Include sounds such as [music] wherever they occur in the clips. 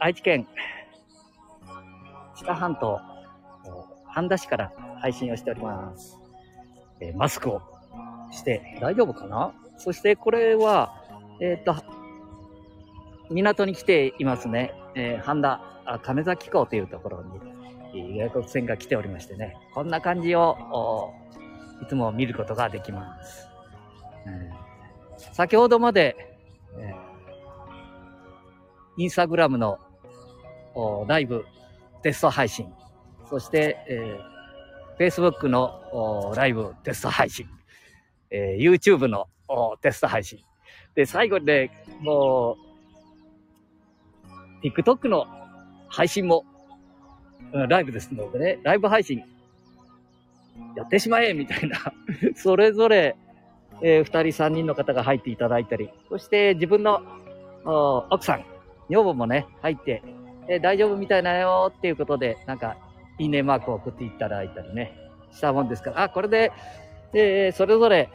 愛知県知多半島半田市から配信をしております。えー、マスクをして大丈夫かな？そしてこれは、えっ、と、港に来ていますね。えー、半田、亀崎港というところに、外国船が来ておりましてね、こんな感じを、いつも見ることができます。えー、先ほどまで、えー、インスタグラムのライブテスト配信、そして、えー、Facebook のライブテスト配信、えー、YouTube のテスト配信。で、最後で、もう、TikTok の配信も、ライブですのでね、ライブ配信、やってしまえみたいな。[laughs] それぞれ、えー、二人三人の方が入っていただいたり、そして自分の奥さん、女房もね、入って、え、大丈夫みたいなよっていうことで、なんか、いいねマークを送っていただいたりね、したもんですから、あ、これで、えー、それぞれ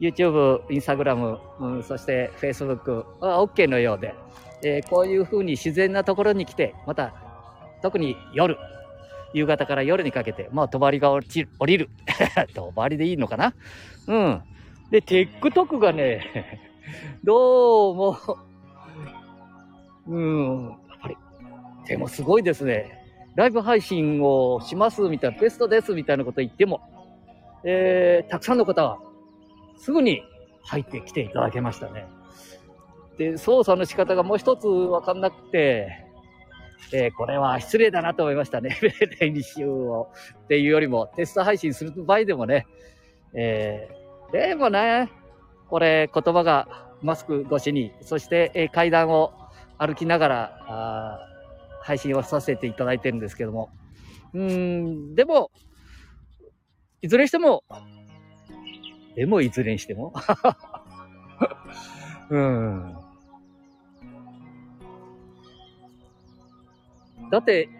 YouTube、Instagram、うん、そして Facebook は OK のようで、えー、こういうふうに自然なところに来て、また、特に夜、夕方から夜にかけて、まあ、帳が落ちる、降りる。[laughs] 帳でいいのかな？うん。で、TikTok がね、[laughs] どうも、うん、でもすごいですね。ライブ配信をしますみたいな、ベストですみたいなこと言っても、えー、たくさんの方はすぐに入ってきていただけましたね。で、操作の仕方がもう一つわかんなくて、えー、これは失礼だなと思いましたね。[laughs] 練習を。っていうよりも、テスト配信する場合でもね、えー、でもね、これ言葉がマスク越しに、そして、え、階段を歩きながら、配信をさせていただいてるんですけども。うん、でも、いずれにしても、でもいずれにしても。[laughs] うん。だって、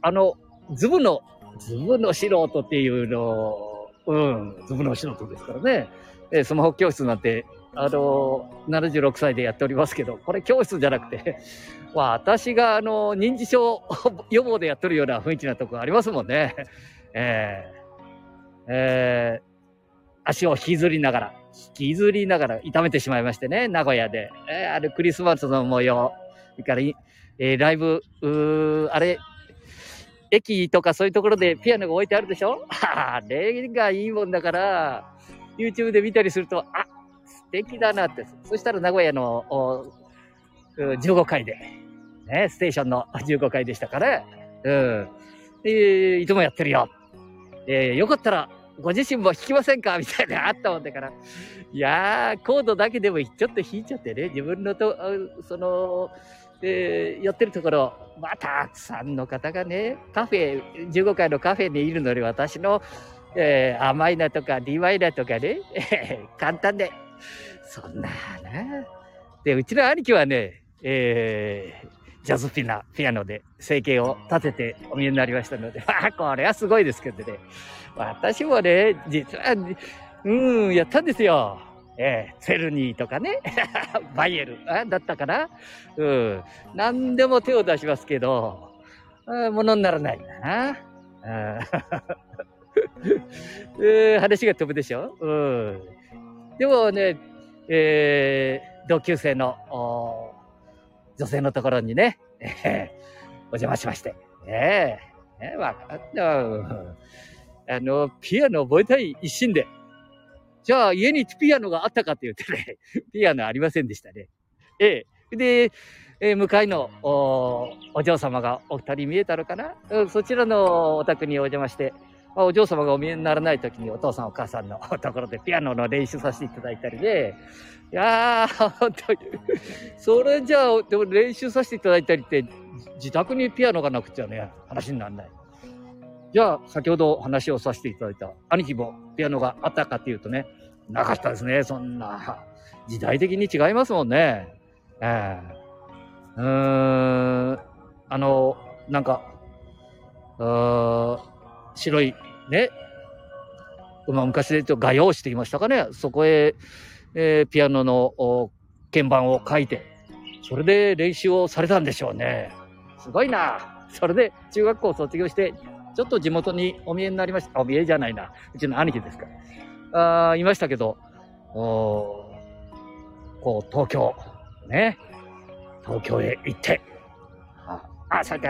あの、ズブの、ズブの素人っていうの、うん、ズブの素人ですからね。えスマホ教室なんて、あの、76歳でやっておりますけど、これ教室じゃなくて、[laughs] 私が、あの、認知症予防でやってるような雰囲気なとこありますもんね。[laughs] えー、えー、足を引きずりながら、引きずりながら痛めてしまいましてね、名古屋で。えー、あれクリスマスの模様。それから、えー、ライブ、うあれ、駅とかそういうところでピアノが置いてあるでしょ？[laughs] あれがいいもんだから、YouTube で見たりすると、あ、敵だなって。そしたら名古屋の15階で、ね、ステーションの15階でしたから、うん。で、いつもやってるよ。えー、よかったらご自身も弾きませんか？みたいなあったもんだから。いやー、コードだけでもちょっと弾いちゃってね、自分のと、その、えー、やってるところ、まあ、たくさんの方がね、カフェ、15階のカフェにいるのに私の、えー、甘いなとか、DY イナとかね、簡単で、そんなな。で、うちの兄貴はね、えー、ジャズピナ、ピアノで生計を立ててお見えになりましたので、[laughs] あこれはすごいですけどね。私もね、実は、うん、やったんですよ。えー、セルニーとかね、[laughs] バイエルあだったかな。うん。何でも手を出しますけど、ものにならないんだな。えー、[laughs] 話が飛ぶでしょ？うん。でもね、えー、同級生の女性のところにね、えー、お邪魔しまして。ええー、わかった。[laughs] あの、ピアノ覚えたい一心で。じゃあ、家にピアノがあったかって言ってね、[laughs] ピアノありませんでしたね。ええ。で、えー、向かいのおお嬢様がお二人見えたのかな、うん、そちらのお宅にお邪魔して、まあ、お嬢様がお見えにならない時にお父さんお母さんのところでピアノの練習させていただいたりで、いやー、本当にそれじゃあ、でも練習させていただいたりって、自宅にピアノがなくちゃね、話にならない。じゃあ、先ほど話をさせていただいた兄貴もピアノがあったかっていうとね、なかったですね、そんな。時代的に違いますもんね。ええー、うーん、あの、なんか、白い、ね、まあ、昔で言うと画用紙って言いましたかね、そこへ、えー、ピアノの鍵盤を書いて、それで練習をされたんでしょうね。すごいな。それで中学校を卒業して、ちょっと地元にお見えになりました。お見えじゃないな。うちの兄貴ですか。あいましたけど、おこう、東京、ね。東京へ行って。あ、あさっき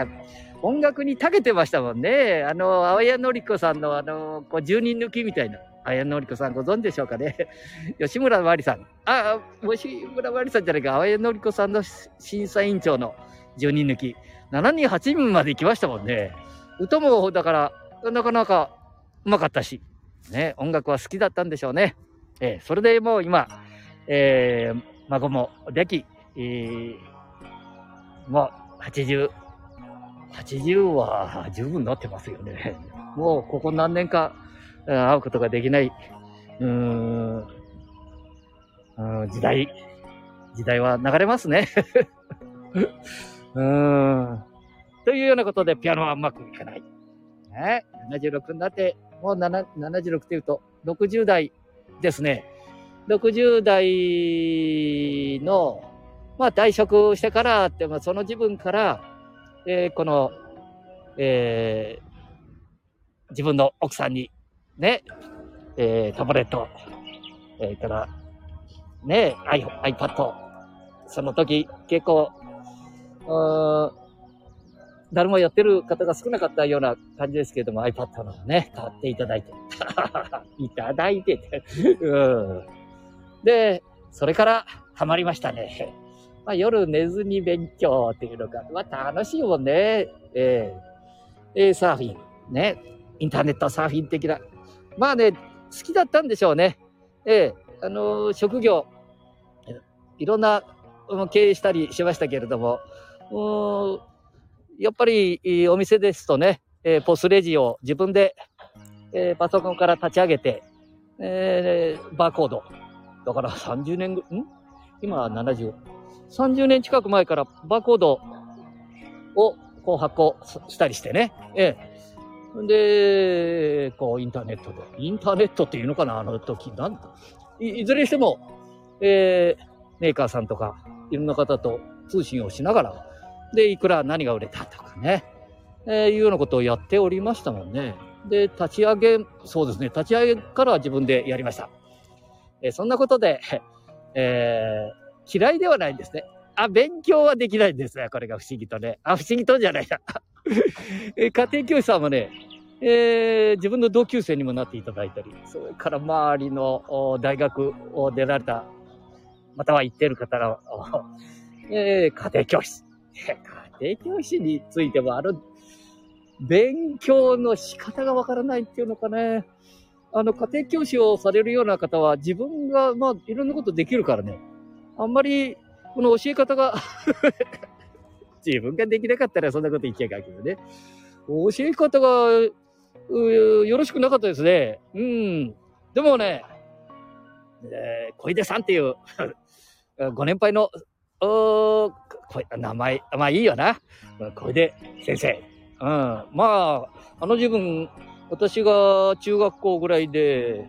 音楽に長けてましたもんね。あの、青谷のり子さんのあの、こう、10人抜きみたいな。青谷のり子さんご存知でしょうかね。[laughs] 吉村まりさん。あ、吉村まりさんじゃないか。青谷のり子さんの審査委員長の10人抜き。7人、8人まで行きましたもんね。歌も、だから、なかなかうまかったし。ね、音楽は好きだったんでしょうね。えー、それでもう今、えー、孫もでき、えー、もう80、80は十分なってますよね。もうここ何年か会うことができない、うーん、時代、時代は流れますね。[laughs] うーん。というようなことでピアノはうまくいかない。ね、76になって、もう76っていうと60代ですね。60代の、まあ退職してからって、まあその自分から、えー、この、えー、自分の奥さんに、ね、えー、タブレット、えー、から、ね、iPad、その時結構、誰もやってる方が少なかったような感じですけれども、iPad のね、買っていただいて。[laughs] いただいててうん。で、それからハマりましたね。まあ、夜寝ずに勉強っていうのが、まあ楽しいもんね。えー、えー、サーフィン。ね。インターネットサーフィン的な。まあね、好きだったんでしょうね。ええー、あの、職業、いろんな経営したりしましたけれども、やっぱりお店ですとね、えー、ポスレジを自分で、えー、パソコンから立ち上げて、えー、バーコード。だから30年ぐ、ん？今は70。30年近く前からバーコードをこう発行したりしてね。ええ。で、こうインターネットで。インターネットっていうのかなあの時。なんいいずれにしても、えー、メーカーさんとか、いろんな方と通信をしながら、で、いくら何が売れたとかね、えー、いうようなことをやっておりましたもんね。で、立ち上げ、そうですね、立ち上げからは自分でやりました。えー、そんなことで、えー、嫌いではないんですね。あ、勉強はできないんですね。これが不思議とね。あ、不思議とじゃないな。[laughs] 家庭教師さんもね、えー、自分の同級生にもなっていただいたり、それから周りの大学を出られた、または行ってる方の、[laughs] えー、家庭教師。家庭教師についても、あの、勉強の仕方がわからないっていうのかね。あの、家庭教師をされるような方は、自分が、まあ、いろんなことできるからね。あんまり、この教え方が [laughs] 自分ができなかったらそんなこと言っちゃいかんけどね。教え方が、よろしくなかったですね。うん。でもね、えー、小出さんっていう [laughs] ご年配の、お名前、まあいいよな。これで先生。うん。まあ、あの自分、私が中学校ぐらいで、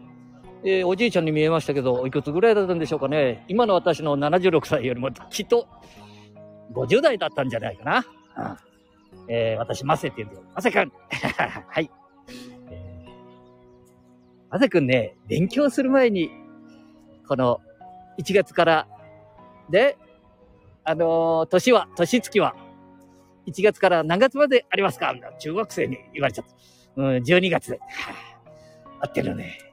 えー、おじいちゃんに見えましたけど、いくつぐらいだったんでしょうかね。今の私の76歳よりもきっと50代だったんじゃないかな。うんえー、私、マセって言うんですよ。マセくん [laughs] はい。えー、マセくんね、勉強する前に、この1月から、で、あのー、年は、年月は、1月から何月までありますか？中学生に言われちゃった。うん、12月で。合ってるね。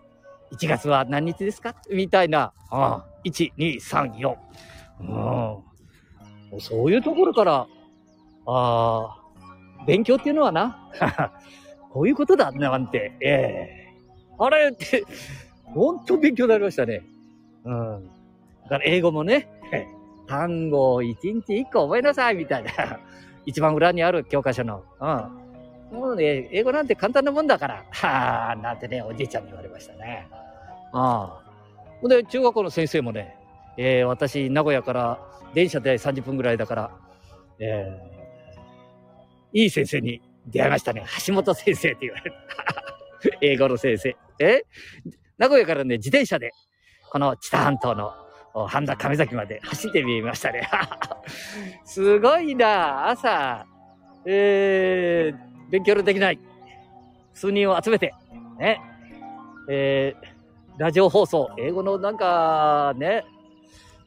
1月は何日ですか？みたいな。ああ、1、2、3、4。うん。そういうところから、ああ、勉強っていうのはな、[laughs] こういうことだなんて、ええー、あれって、本当勉強になりましたね。うん。だから英語もね、単語を一日一個覚えなさいみたいな。[laughs] 一番裏にある教科書の。うん。もうね、英語なんて簡単なもんだから。はあ、なんてね、おじいちゃんに言われましたね。ああ。ほんで、中学校の先生もね、えー、私、名古屋から電車で30分ぐらいだから、えー、いい先生に出会いましたね。橋本先生って言われた。[laughs] 英語の先生。え？名古屋からね、自転車で、この知多半島の半田亀崎まで走ってみましたね。[laughs] すごいな。朝、えー、勉強できない数人を集めて、ね、えー、ラジオ放送、英語のなんかね、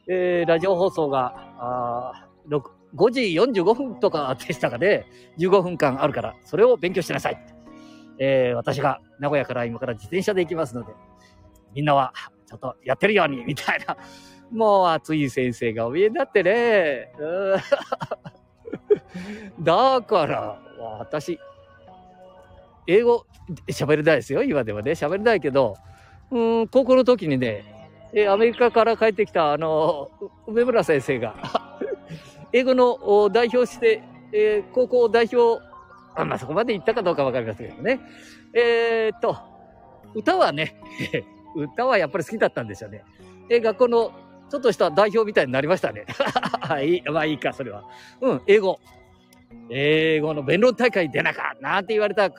えー、ラジオ放送が、あ5時45分とかでしたかね、15分間あるから、それを勉強しなさい。えー、私が名古屋から今から自転車で行きますので、みんなはちょっとやってるように、みたいな。[laughs] もう熱い先生がお見えになってね。[laughs] だから、私、英語喋れないですよ、今ではね。喋れないけど、うん、高校の時にね、えアメリカから帰ってきた、あの、梅村先生が [laughs] 英語の代表して、えー、高校代表、あまあ、そこまで行ったかどうかわかりませんけどね。えー、っと、歌はね、[laughs] 歌はやっぱり好きだったんですよね。で、学校のちょっとした代表みたいになりましたね。[laughs] はい、まあいいか、それは。うん、英語。英語の弁論大会出なかなんて言われた。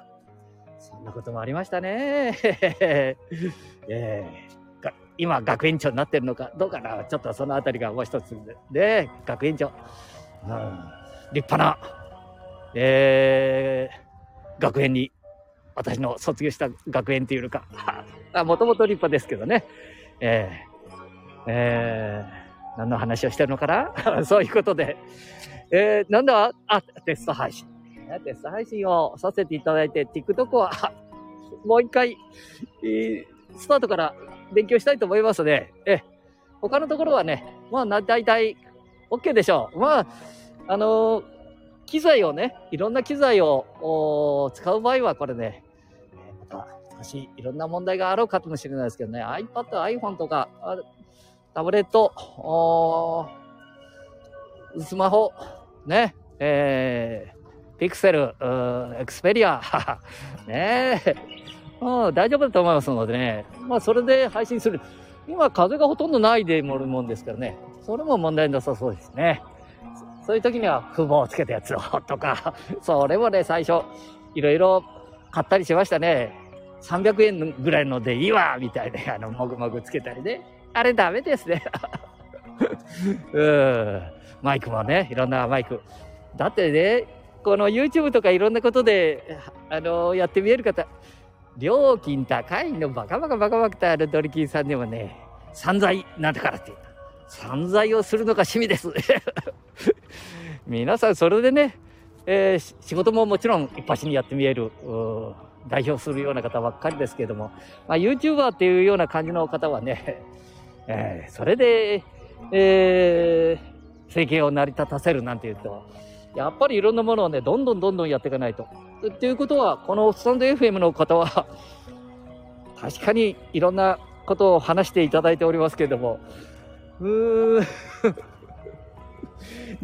そんなこともありましたね。えー、今、学園長になってるのか、どうかな。ちょっとそのあたりがもう一つで、学園長。うん、立派な、えー、学園に、私の卒業した学園っていうのか。もともと立派ですけどね。えーえー、何の話をしてるのかな [laughs] そういうことで、えー、なんだ？あ、テスト配信。テスト配信をさせていただいて、TikTok は、[laughs] もう一回、スタートから勉強したいと思いますので、え、他のところはね、まあ、大体、OK でしょう。まあ、あのー、機材をね、いろんな機材を使う場合は、これね、また少しいろんな問題があろうかもしれないですけどね、iPad、iPhone とか、タブレット、スマホ、ね、えー、ピクセル、エクスペリア、[laughs] ねえ、うん、大丈夫だと思いますのでね、まあそれで配信する。今風がほとんどないでもるもんですからね、それも問題なさそうですね。そういう時には、符号をつけたやつをとか、それもね、最初、いろいろ買ったりしましたね。300円ぐらいのでいいわみたいな、あの、もぐもぐつけたりね。あれダメですね。[laughs] うん。マイクもね、いろんなマイク。だってね、この YouTube とかいろんなことで、あの、やってみえる方、料金高いのバカバカバカバカとあるドリキンさんでもね、散財なんだからって。散財をするのが趣味です。[laughs] 皆さんそれでね、えー、仕事ももちろん一発にやってみえる。代表するような方ばっかりですけども、まあ、YouTuber っていうような感じの方はね、えー、それで、えー、生計を成り立たせるなんていうと、やっぱりいろんなものをね、どんどんどんどんやっていかないと。っていうことは、このスタンド FM の方は、[laughs] 確かにいろんなことを話していただいておりますけれども、うーん、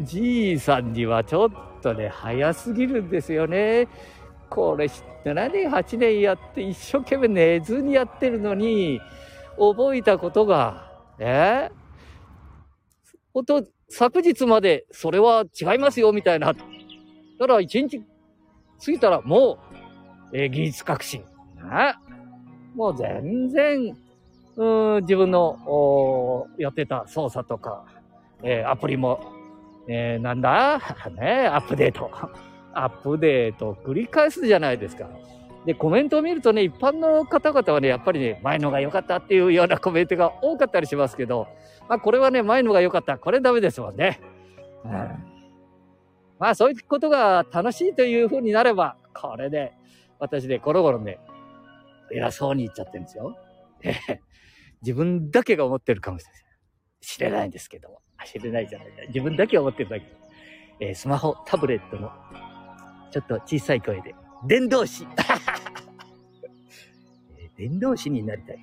[laughs] じいさんにはちょっとね、早すぎるんですよね。これ、7年、8年やって一生懸命寝ずにやってるのに、覚えたことが、え？本当、昨日までそれは違いますよ、みたいな。だから一日過ぎたらもう、えー、技術革新。ね、もう全然、うん、自分のやってた操作とか、えー、アプリも、えー、なんだ？[laughs] ねアップデート。アップデートを繰り返すじゃないですか。で、コメントを見るとね、一般の方々はね、やっぱりね、前のが良かったっていうようなコメントが多かったりしますけど、まあ、これはね、前のが良かった。これダメですもんね。うん、まあ、そういうことが楽しいというふうになれば、これで、私ね、ゴロゴロね、偉そうに言っちゃってるんですよ。[laughs] 自分だけが思ってるかもしれない。知れないんですけども。知れないじゃない。自分だけ思ってるだけ。えー、スマホ、タブレットのちょっと小さい声で。伝道師 [laughs] 伝道師になりたい。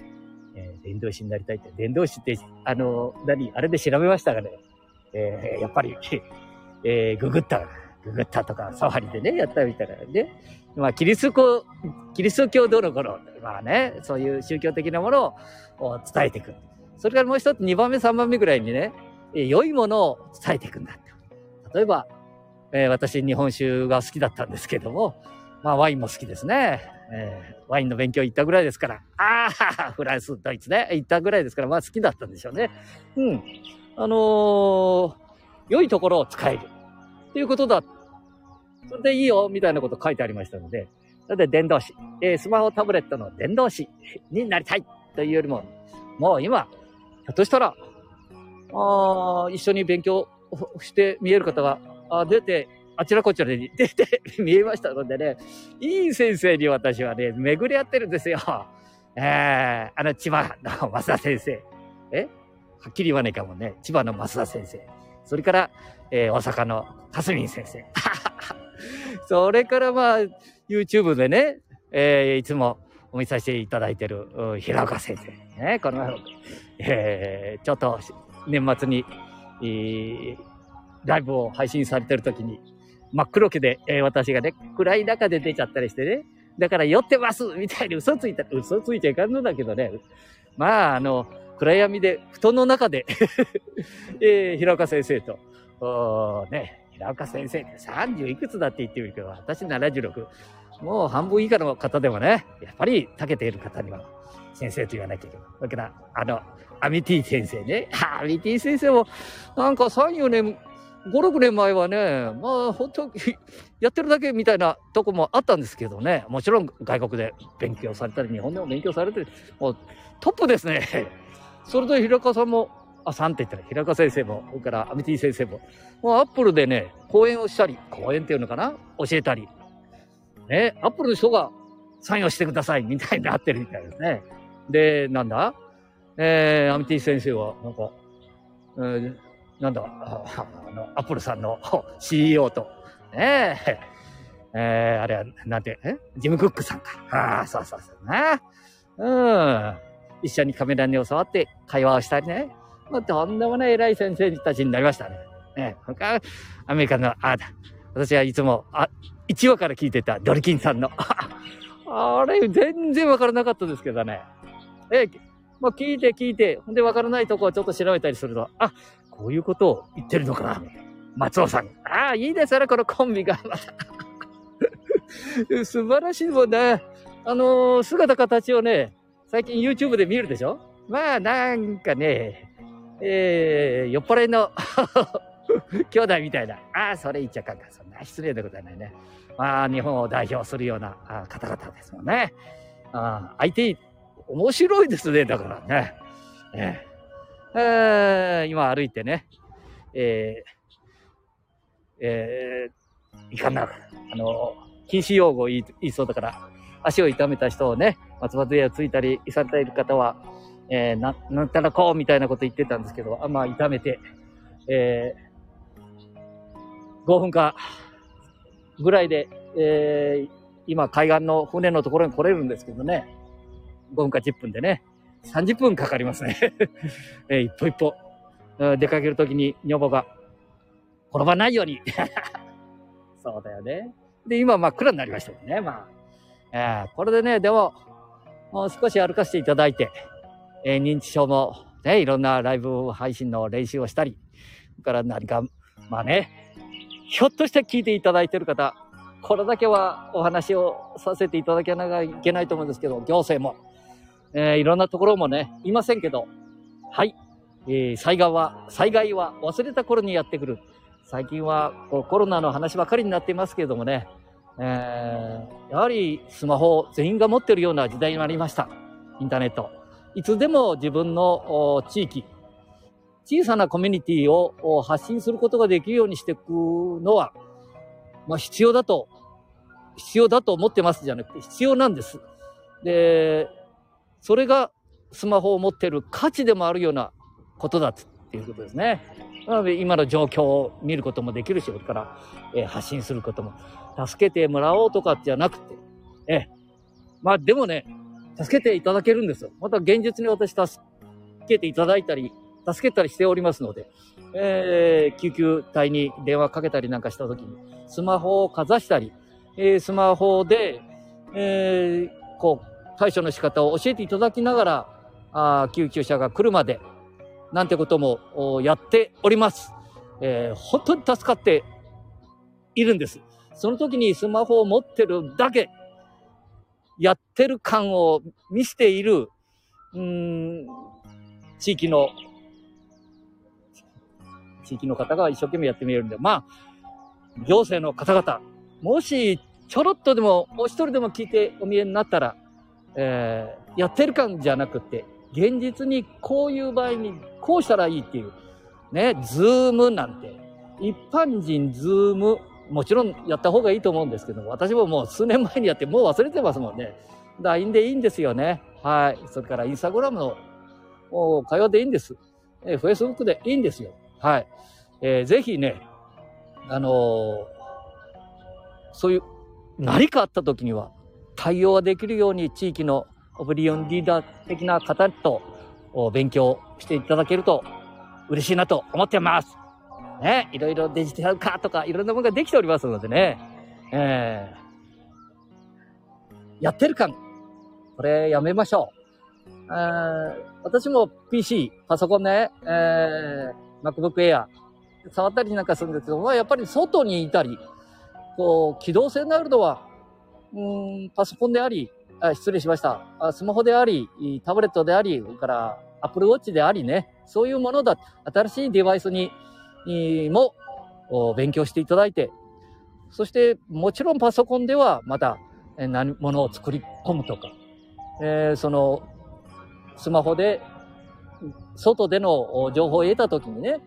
えー、伝道師になりたいって。伝道師って、あの、何あれで調べましたがね。えー、やっぱり、[laughs] えー、ググった、ググったとか、サファリでね、やったみたいなね。まあ、キリスト教、キリスト教どの頃、まあね、そういう宗教的なものを伝えていく。それからもう一つ、2番目、3番目ぐらいにね、良いものを伝えていくんだ。例えば、えー、私日本酒が好きだったんですけども、まあワインも好きですね。えー、ワインの勉強行ったぐらいですから、ああ、[laughs] フランス、ドイツね、行ったぐらいですから、まあ好きだったんでしょうね。うん。あのー、良いところを使える。ということだ。それでいいよ、みたいなこと書いてありましたので、それで伝道師、えー、スマホタブレットの伝道師になりたいというよりも、もう今、ひょっとしたら、あ一緒に勉強して見える方が出て、あちらこちらで出て見えましたのでね、いい先生に私はね、巡り合ってるんですよ。えー、あの、千葉の増田先生。え？はっきり言わないかもね。千葉の増田先生。それから、えー、大阪のかすみん先生。[laughs] それからまあ、YouTube でね、えー、いつもお見させていただいてる、平岡先生。ね、この、えー、ちょっと年末に、えー、ライブを配信されてる時に、真っ黒けで、えー、私がね、暗い中で出ちゃったりしてね、だから酔ってますみたいに嘘ついた、嘘ついちゃいかんのだけどね、まあ、あの、暗闇で、布団の中で [laughs] えー、平岡先生と、おね、平岡先生って30いくつだって言ってるけど、私76。もう半分以下の方でもね、やっぱり長けている方には先生と言わなきゃいけない。だから、あの、アミティ先生ね。アミティ先生も、なんか3、4年、5、6年前はね、まあ本当、[laughs] やってるだけみたいなとこもあったんですけどね、もちろん外国で勉強されたり、日本でも勉強されて、もうトップですね。[laughs] それで平川さんも、あ、さんって言ったら平川先生も、それからアミティ先生も、もうアップルでね、講演をしたり、講演っていうのかな？教えたり。ね、アップルの人がサインをしてくださいみたいになってるみたいですね。で、なんだ？えー、アミティ先生は、なんか、えー、なんだ、あの、アップルさんの CEO と、ねえ、えー、あれは、なんて、ジム・クックさんか。ああ、そうそうそうな。うん。一緒にカメラに教わって会話をしたりね。もうとんでもない偉い先生たちになりましたね。ね他、アメリカの、あ、私はいつも、あ、1話から聞いてたドリキンさんの。[laughs] あれ、全然わからなかったですけどね。え、まあ、聞いて聞いて、ほんでわからないとこをちょっと調べたりすると、あ、こういうことを言ってるのかな、松尾さん。ああ、いいですね、このコンビが。[laughs] 素晴らしいもんね。あのー、姿形をね、最近 YouTube で見るでしょ？まあ、なんかね、えー、酔っ払いの [laughs] 兄弟みたいな。ああ、それ言っちゃかんか。そんな失礼でございないね。まあ、日本を代表するような方々ですもんね。ああ IT 面白いですね、だからね。えー、今歩いてね、えー、えー、いかんな、あの、禁止用語言い言いそうだから、足を痛めた人をね、松葉杖をついたり、いされている方は、えー、な、なんたらこうみたいなこと言ってたんですけど、あまあ、痛めて、えー、5分かぐらいで、えー、今、海岸の船のところに来れるんですけどね、5分か10分でね、30分かかりますね。[laughs] えー、一歩一歩、出かけるときに女房が転ばないように。[laughs] そうだよね。で、今真っ暗になりましたよね。まあ。えー、これでね、でも、もう少し歩かせていただいて、えー、認知症もね、いろんなライブ配信の練習をしたり、から何か、まあね、ひょっとして聞いていただいている方、これだけはお話をさせていただけなきゃいけないと思うんですけど、行政も、えー、いろんなところもね、いませんけど、はい、えー、災害は、災害は忘れた頃にやってくる。最近はこうコロナの話ばかりになっていますけれどもね、えー、やはりスマホを全員が持ってるような時代になりました。インターネット。いつでも自分の地域、小さなコミュニティを発信することができるようにしていくのは、まあ必要だと、必要だと思ってますじゃなくて必要なんです。で、それがスマホを持ってる価値でもあるようなことだっていうことですね。なので今の状況を見ることもできるし、それから、え、発信することも、助けてもらおうとかじゃなくて、えー、まあでもね、助けていただけるんですよ。また現実に私助けていただいたり、助けたりしておりますので、えー、救急隊に電話かけたりなんかしたときに、スマホをかざしたり、えー、スマホで、えー、こう、対処の仕方を教えていただきながら、あ救急車が来るまで、なんてこともやっております。えー、本当に助かっているんです。その時にスマホを持ってるだけ、やってる感を見せている、うん、地域の、地域の方が一生懸命やってみるんで、まあ、行政の方々、もしちょろっとでも、お一人でも聞いてお見えになったら、えー、やってる感じゃなくて、現実にこういう場合にこうしたらいいっていう、ね、ズームなんて、一般人ズーム、もちろんやった方がいいと思うんですけど、私ももう数年前にやってもう忘れてますもんね。LINE でいいんですよね。はい。それからインスタグラムの会話でいいんです。えー、Facebook でいいんですよ。はい。えー、ぜひね、あのー、そういう何かあった時には対応ができるように地域のオピニオンリーダー的な方と勉強していただけると嬉しいなと思ってます。ね、いろいろデジタル化とかいろんなものができておりますのでね、えー、やってる感、これやめましょう。私も PC、パソコンね、えー、MacBook Air、触ったりなんかするんですけど、まあ、やっぱり外にいたり、こう、機動性のあるのは、うん、パソコンであり、あ失礼しました。あスマホであり、タブレットであり、それからアップルウォッチでありね、そういうものだ、新しいデバイスに、も勉強していただいて、そしてもちろんパソコンではまた何ものを作り込むとか、えー、そのスマホで外での情報を得たときにね、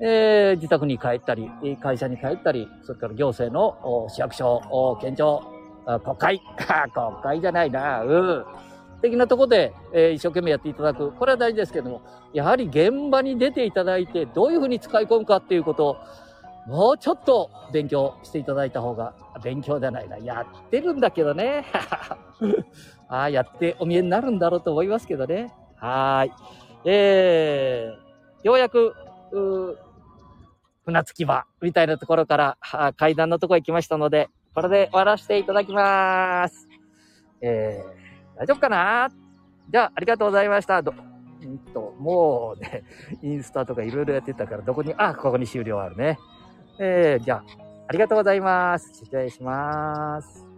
えー、自宅に帰ったり、会社に帰ったり、それから行政の市役所、県庁、国会、国会 [laughs] じゃないな、うん。的なとこで、えー、一生懸命やっていただく。これは大事ですけども、やはり現場に出ていただいて、どういうふうに使い込むかっていうことを、もうちょっと勉強していただいた方が、勉強じゃないな。やってるんだけどね。[laughs] ああ、やってお見えになるんだろうと思いますけどね。はい。えー、ようやく、う船着き場みたいなところから階段のところ行きましたので、これで終わらせていただきます。えー、大丈夫かな？じゃあ、ありがとうございました。ど、んと、もうね、インスタとかいろいろやってたから、どこに、あ、ここに終了あるね。えー、じゃあ、ありがとうございます。失礼します。